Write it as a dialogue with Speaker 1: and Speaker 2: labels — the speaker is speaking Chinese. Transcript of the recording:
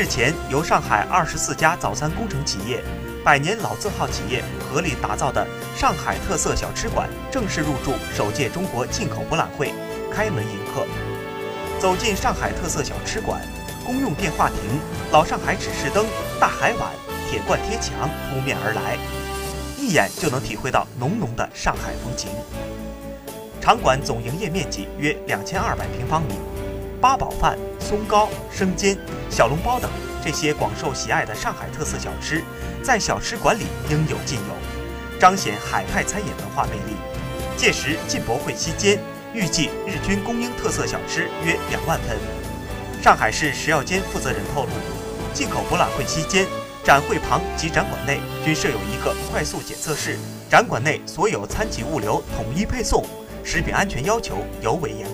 Speaker 1: 日前，由上海二十四家早餐工程企业、百年老字号企业合力打造的上海特色小吃馆正式入驻首届中国进口博览会，开门迎客。走进上海特色小吃馆，公用电话亭、老上海指示灯、大海碗、铁罐贴墙扑面而来，一眼就能体会到浓浓的上海风情。场馆总营业面积约两千二百平方米。八宝饭、松糕、生煎、小笼包等这些广受喜爱的上海特色小吃，在小吃馆里应有尽有，彰显海派餐饮文化魅力。届时进博会期间，预计日均供应特色小吃约两万份。上海市食药监负责人透露，进口博览会期间，展会旁及展馆内均设有一个快速检测室，展馆内所有餐及物流统一配送，食品安全要求尤为严。